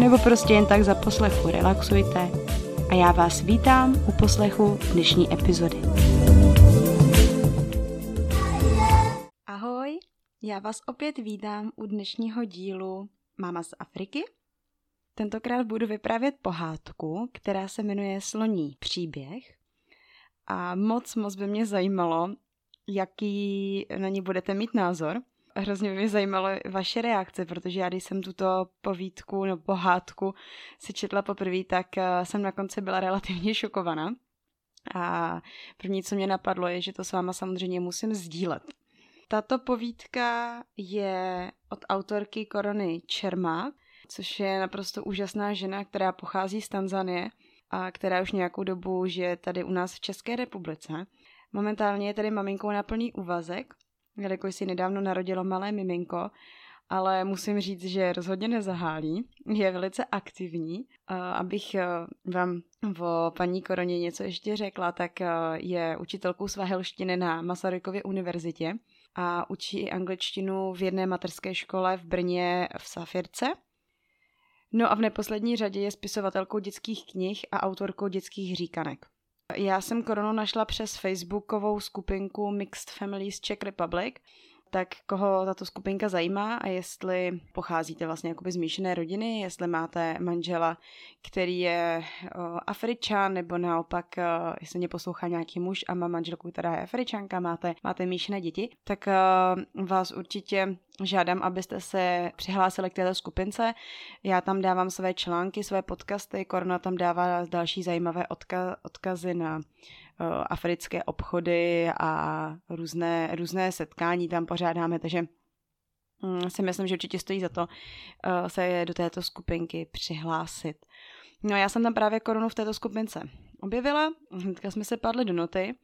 nebo prostě jen tak za poslechu relaxujte a já vás vítám u poslechu dnešní epizody. Ahoj, já vás opět vítám u dnešního dílu Máma z Afriky. Tentokrát budu vyprávět pohádku, která se jmenuje Sloní příběh. A moc, moc by mě zajímalo, jaký na ní budete mít názor. Hrozně mě zajímalo vaše reakce, protože já když jsem tuto povídku nebo pohádku si četla poprvé, tak eh, jsem na konci byla relativně šokovaná. A první, co mě napadlo, je, že to s váma samozřejmě musím sdílet. Tato povídka je od autorky Korony Čermák, což je naprosto úžasná žena, která pochází z Tanzanie a která už nějakou dobu žije tady u nás v České republice. Momentálně je tady maminkou na plný úvazek, jelikož si nedávno narodilo malé miminko, ale musím říct, že rozhodně nezahálí, je velice aktivní. Abych eh, vám o paní Koroně něco ještě řekla, tak eh, je učitelkou svahelštiny na Masarykově univerzitě a učí angličtinu v jedné materské škole v Brně v Safirce. No a v neposlední řadě je spisovatelkou dětských knih a autorkou dětských říkanek. Já jsem koronu našla přes facebookovou skupinku Mixed Families Czech Republic, tak koho tato skupinka zajímá a jestli pocházíte vlastně jakoby z míšené rodiny, jestli máte manžela, který je Afričan, nebo naopak, jestli mě poslouchá nějaký muž a má manželku, která je Afričanka, máte, máte míšené děti, tak vás určitě žádám, abyste se přihlásili k této skupince. Já tam dávám své články, své podcasty, Korona tam dává další zajímavé odka- odkazy na africké obchody a různé, různé setkání tam pořádáme, takže mm, si myslím, že určitě stojí za to eh, se do této skupinky přihlásit. No já jsem tam právě korunu v této skupince objevila, hnedka jsme se padli do noty,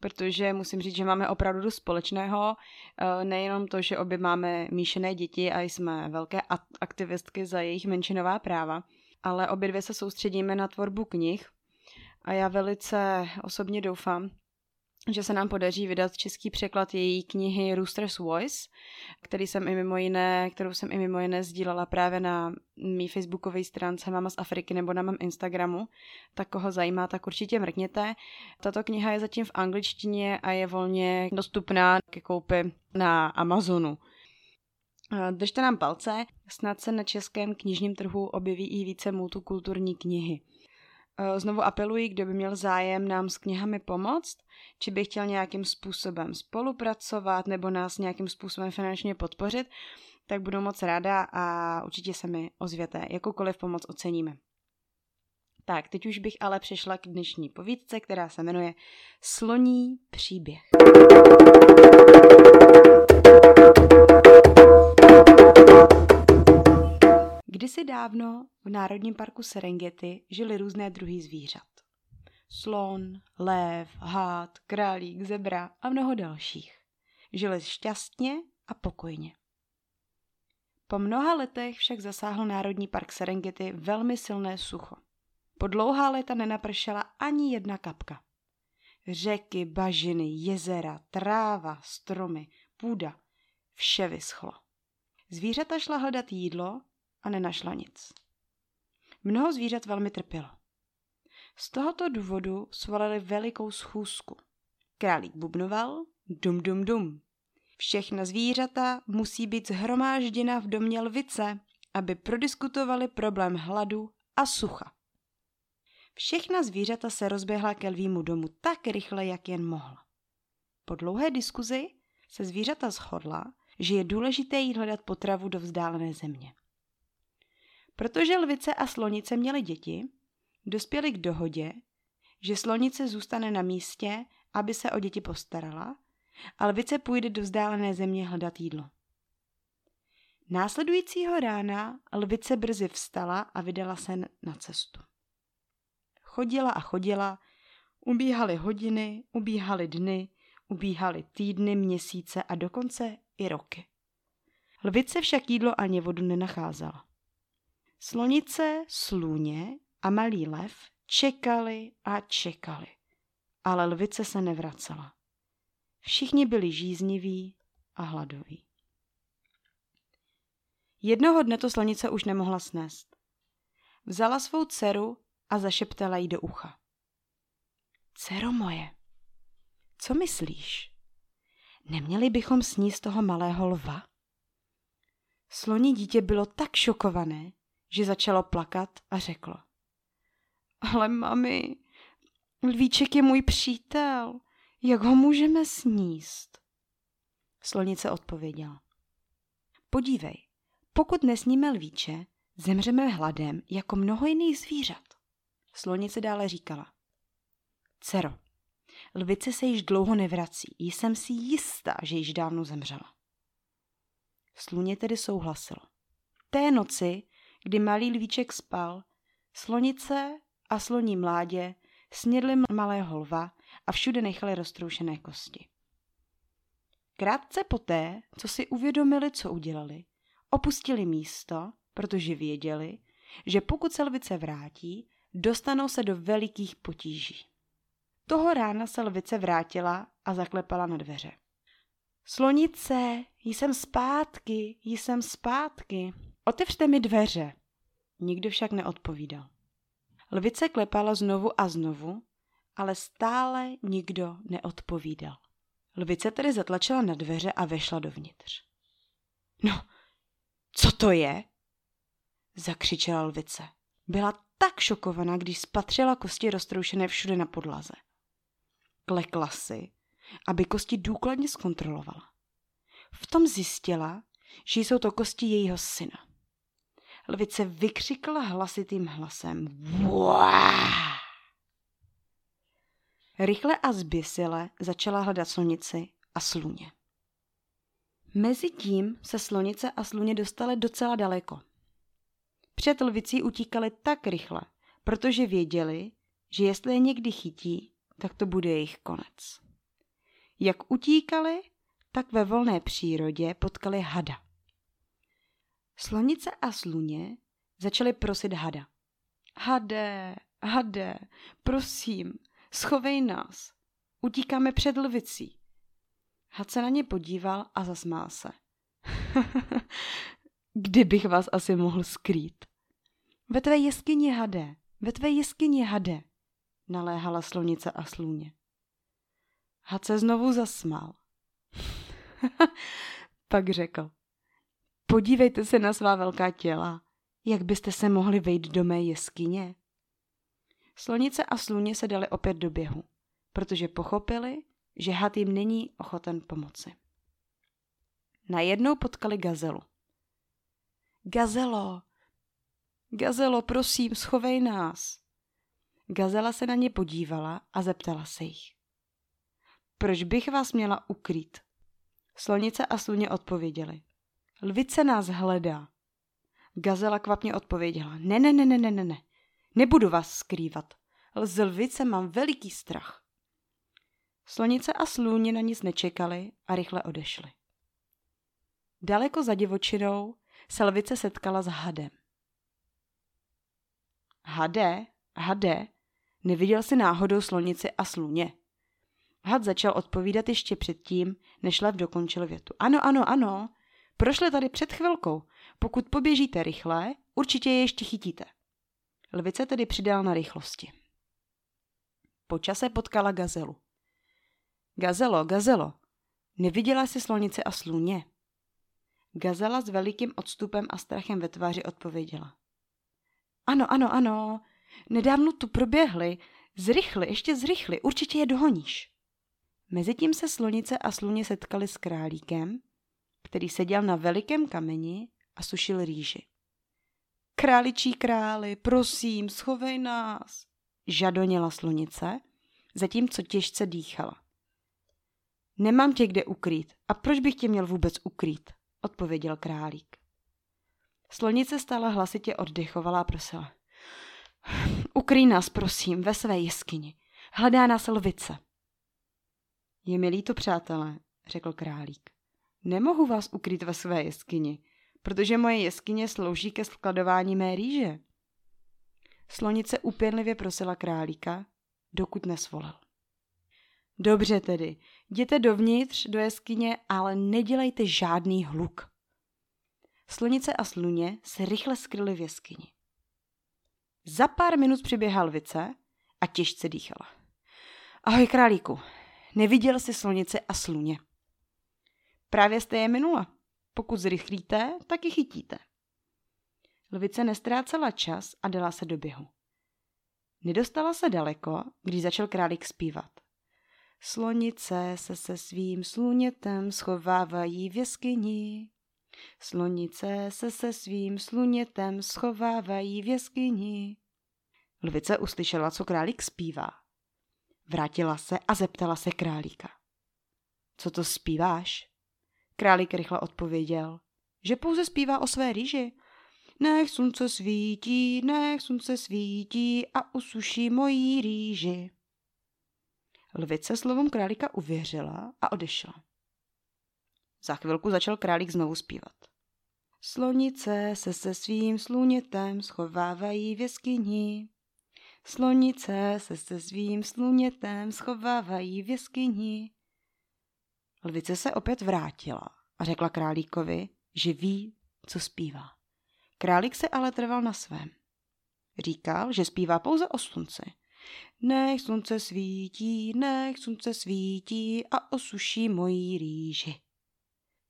protože musím říct, že máme opravdu dost společného. Eh, nejenom to, že obě máme míšené děti a jsme velké aktivistky za jejich menšinová práva, ale obě dvě se soustředíme na tvorbu knih, a já velice osobně doufám, že se nám podaří vydat český překlad její knihy Rooster's Voice, který jsem i mimo jiné, kterou jsem i mimo jiné sdílela právě na mý facebookové stránce Mama z Afriky nebo na mém Instagramu. Tak koho zajímá, tak určitě mrkněte. Tato kniha je zatím v angličtině a je volně dostupná ke koupi na Amazonu. Držte nám palce, snad se na českém knižním trhu objeví i více multikulturní knihy. Eh, znovu apeluji, kdo by měl zájem nám s knihami pomoct, či by chtěl nějakým způsobem spolupracovat nebo nás nějakým způsobem finančně podpořit, tak budu moc ráda a určitě se mi ozvěte. Jakoukoliv pomoc oceníme. Tak, teď už bych ale přešla k dnešní povídce, která se jmenuje Sloní příběh. Kdysi dávno v Národním parku Serengeti žili různé druhy zvířat. Slon, lev, hád, králík, zebra a mnoho dalších. Žili šťastně a pokojně. Po mnoha letech však zasáhl Národní park Serengeti velmi silné sucho. Po dlouhá léta nenapršela ani jedna kapka. Řeky, bažiny, jezera, tráva, stromy, půda, vše vyschlo. Zvířata šla hledat jídlo a nenašla nic. Mnoho zvířat velmi trpělo. Z tohoto důvodu svolali velikou schůzku. Králík bubnoval, dum dum dum. Všechna zvířata musí být zhromážděna v domě lvice, aby prodiskutovali problém hladu a sucha. Všechna zvířata se rozběhla ke lvímu domu tak rychle, jak jen mohla. Po dlouhé diskuzi se zvířata shodla, že je důležité jít hledat potravu do vzdálené země. Protože lvice a slonice měly děti, dospěli k dohodě, že slonice zůstane na místě, aby se o děti postarala, a lvice půjde do vzdálené země hledat jídlo. Následujícího rána lvice brzy vstala a vydala se na cestu. Chodila a chodila, ubíhaly hodiny, ubíhaly dny, ubíhaly týdny, měsíce a dokonce i roky. Lvice však jídlo ani vodu nenacházela. Slonice, slůně a malý lev čekali a čekali, ale lvice se nevracela. Všichni byli žízniví a hladoví. Jednoho dne to slonice už nemohla snést. Vzala svou dceru a zašeptala jí do ucha. Cero moje, co myslíš? Neměli bychom sníst toho malého lva? Sloní dítě bylo tak šokované, že začalo plakat a řeklo. Ale mami, lvíček je můj přítel, jak ho můžeme sníst? Slonice odpověděla. Podívej, pokud nesníme lvíče, zemřeme hladem jako mnoho jiných zvířat. Slonice dále říkala. Cero, lvice se již dlouho nevrací, jsem si jistá, že již dávno zemřela. Sluně tedy souhlasilo. Té noci, kdy malý lvíček spal, slonice a sloní mládě snědli malého lva a všude nechali roztroušené kosti. Krátce poté, co si uvědomili, co udělali, opustili místo, protože věděli, že pokud se lvice vrátí, dostanou se do velikých potíží. Toho rána se lvice vrátila a zaklepala na dveře. Slonice, jsem zpátky, jsem zpátky. Otevřte mi dveře. Nikdo však neodpovídal. Lvice klepala znovu a znovu, ale stále nikdo neodpovídal. Lvice tedy zatlačila na dveře a vešla dovnitř. No, co to je? Zakřičela lvice. Byla tak šokovaná, když spatřila kosti roztroušené všude na podlaze. Klekla si, aby kosti důkladně zkontrolovala. V tom zjistila, že jsou to kosti jejího syna. Lvice vykřikla hlasitým hlasem. Wow! Rychle a zběsile začala hledat slonici a sluně. Mezitím se slonice a sluně dostaly docela daleko. Před lvicí utíkali tak rychle, protože věděli, že jestli je někdy chytí, tak to bude jejich konec. Jak utíkali, tak ve volné přírodě potkali hada. Slonice a sluně začaly prosit hada. Hade, hade, prosím, schovej nás. Utíkáme před lvicí. Had se na ně podíval a zasmál se. Kdybych vás asi mohl skrýt. Ve tvé jeskyni hade, ve tvé jeskyni hade, naléhala slonice a sluně. Had se znovu zasmál. Pak řekl. Podívejte se na svá velká těla. Jak byste se mohli vejít do mé jeskyně? Slonice a sluně se dali opět do běhu, protože pochopili, že had jim není ochoten pomoci. Najednou potkali gazelu. Gazelo, gazelo, prosím, schovej nás. Gazela se na ně podívala a zeptala se jich. Proč bych vás měla ukrýt? Slonice a sluně odpověděli. Lvice nás hledá. Gazela kvapně odpověděla. Ne, ne, ne, ne, ne, ne, ne. Nebudu vás skrývat. Z lvice mám veliký strach. Slonice a slůně na nic nečekali a rychle odešli. Daleko za divočinou se lvice setkala s hadem. Hade, hade, neviděl si náhodou slonici a sluně. Had začal odpovídat ještě předtím, než lev dokončil větu. Ano, ano, ano, prošli tady před chvilkou. Pokud poběžíte rychle, určitě je ještě chytíte. Lvice tedy přidal na rychlosti. Po čase potkala gazelu. Gazelo, gazelo, neviděla jsi slonice a sluně? Gazela s velikým odstupem a strachem ve tváři odpověděla. Ano, ano, ano, Nedávno tu proběhli. Zrychli, ještě zrychli, určitě je dohoníš. Mezitím se slonice a sluně setkali s králíkem, který seděl na velikém kameni a sušil rýži. Králičí králi, prosím, schovej nás, žadoněla slunice, zatímco těžce dýchala. Nemám tě kde ukrýt. A proč bych tě měl vůbec ukrýt? odpověděl králík. Slonice stále hlasitě oddechovala a prosila. Ukrý nás, prosím, ve své jeskyni. Hledá nás lvice. Je mi líto, přátelé, řekl králík. Nemohu vás ukrýt ve své jeskyni, protože moje jeskyně slouží ke skladování mé rýže. Slonice upěnlivě prosila králíka, dokud nesvolil. Dobře tedy, jděte dovnitř do jeskyně, ale nedělejte žádný hluk. Slonice a sluně se rychle skryly v jeskyni. Za pár minut přiběhal vice a těžce dýchala. Ahoj králíku, neviděl jsi slonice a sluně. Právě jste je minula. Pokud zrychlíte, tak ji chytíte. Lvice nestrácela čas a dala se do běhu. Nedostala se daleko, když začal králík zpívat. Slonice se se svým slunětem schovávají v jeskyni. Slonice se se svým slunětem schovávají v jeskyni. Lvice uslyšela, co králík zpívá. Vrátila se a zeptala se králíka. Co to zpíváš? Králík rychle odpověděl, že pouze zpívá o své rýži. Nech slunce svítí, nech slunce svítí a usuší mojí rýži. Lvice slovům králíka uvěřila a odešla. Za chvilku začal králík znovu zpívat. Slonice se se svým slunětem schovávají v jeskyni. Slonice se se svým slunětem schovávají v jeskyni. Lvice se opět vrátila a řekla králíkovi, že ví, co zpívá. Králík se ale trval na svém. Říkal, že zpívá pouze o slunci. Nech slunce svítí, nech slunce svítí a osuší mojí rýži.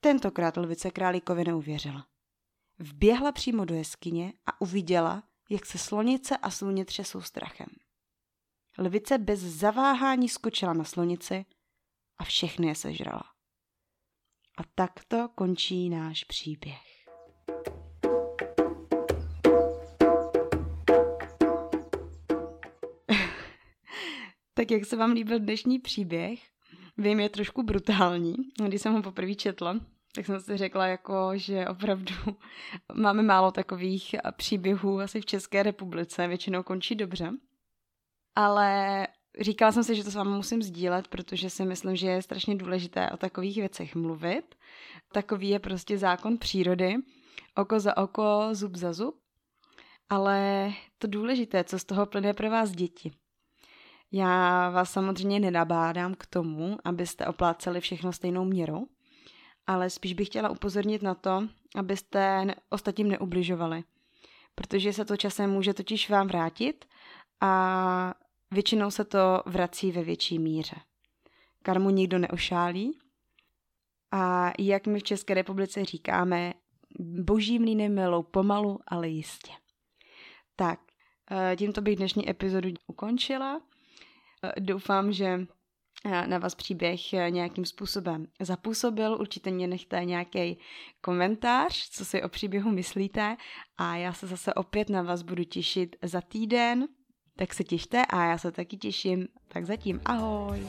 Tentokrát lvice králíkovi neuvěřila. Vběhla přímo do jeskyně a uviděla, jak se slonice a sluně třesou strachem. Lvice bez zaváhání skočila na slonici a všechny je sežrala. A takto končí náš příběh. tak jak se vám líbil dnešní příběh? Vím, je trošku brutální. Když jsem ho poprvé četla, tak jsem si řekla, jako, že opravdu máme málo takových příběhů asi v České republice, většinou končí dobře. Ale říkala jsem si, že to s vámi musím sdílet, protože si myslím, že je strašně důležité o takových věcech mluvit. Takový je prostě zákon přírody. Oko za oko, zub za zub. Ale to důležité, co z toho plyne pro vás děti. Já vás samozřejmě nenabádám k tomu, abyste opláceli všechno stejnou měrou, ale spíš bych chtěla upozornit na to, abyste ostatním neubližovali, protože se to časem může totiž vám vrátit a většinou se to vrací ve větší míře. Karmu nikdo neošálí a jak my v České republice říkáme, boží mlíny milou pomalu, ale jistě. Tak, eh, tímto bych dnešní epizodu ukončila. Eh, doufám, že eh, na vás příběh nějakým způsobem zapůsobil. Určitě mě nechte nějaký komentář, co si o příběhu myslíte a já se zase opět na vás budu těšit za týden. Tak se těšte a já se taky těším. Tak zatím ahoj!